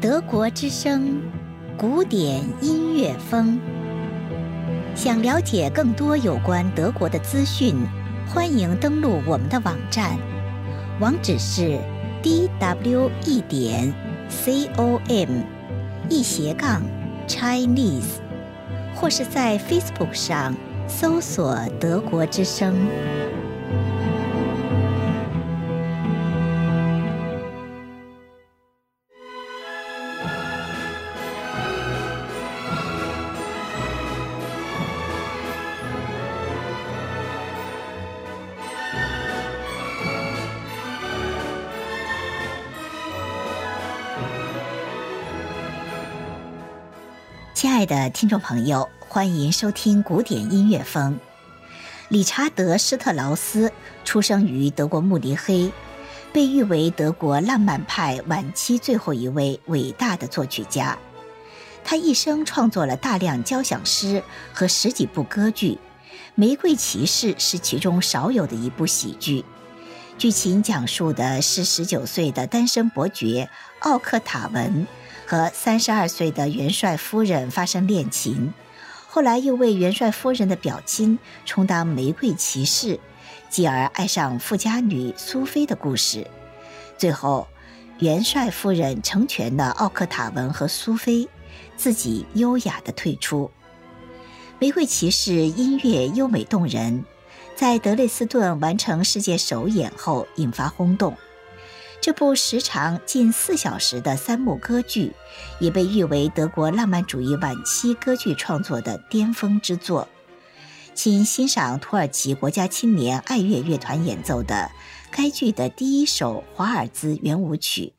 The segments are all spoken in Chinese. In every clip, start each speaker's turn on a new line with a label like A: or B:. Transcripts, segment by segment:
A: 德国之声，古典音乐风。想了解更多有关德国的资讯，欢迎登录我们的网站，网址是 d w e 点 c o m 一斜杠 Chinese，或是在 Facebook 上搜索“德国之声”。的听众朋友，欢迎收听古典音乐风。理查德·施特劳斯出生于德国慕尼黑，被誉为德国浪漫派晚期最后一位伟大的作曲家。他一生创作了大量交响诗和十几部歌剧，《玫瑰骑士》是其中少有的一部喜剧。剧情讲述的是十九岁的单身伯爵奥克塔文。和三十二岁的元帅夫人发生恋情，后来又为元帅夫人的表亲充当玫瑰骑士，继而爱上富家女苏菲的故事。最后，元帅夫人成全了奥克塔文和苏菲，自己优雅地退出。玫瑰骑士音乐优美动人，在德累斯顿完成世界首演后引发轰动。这部时长近四小时的三幕歌剧，也被誉为德国浪漫主义晚期歌剧创作的巅峰之作。请欣赏土耳其国家青年爱乐乐团演奏的该剧的第一首华尔兹圆舞曲。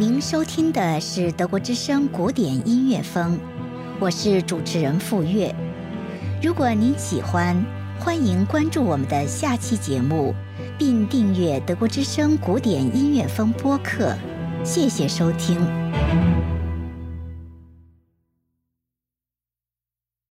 A: 您收听的是德国之声古典音乐风，我是主持人傅月。如果您喜欢，欢迎关注我们的下期节目，并订阅德国之声古典音乐风播客。谢谢收听。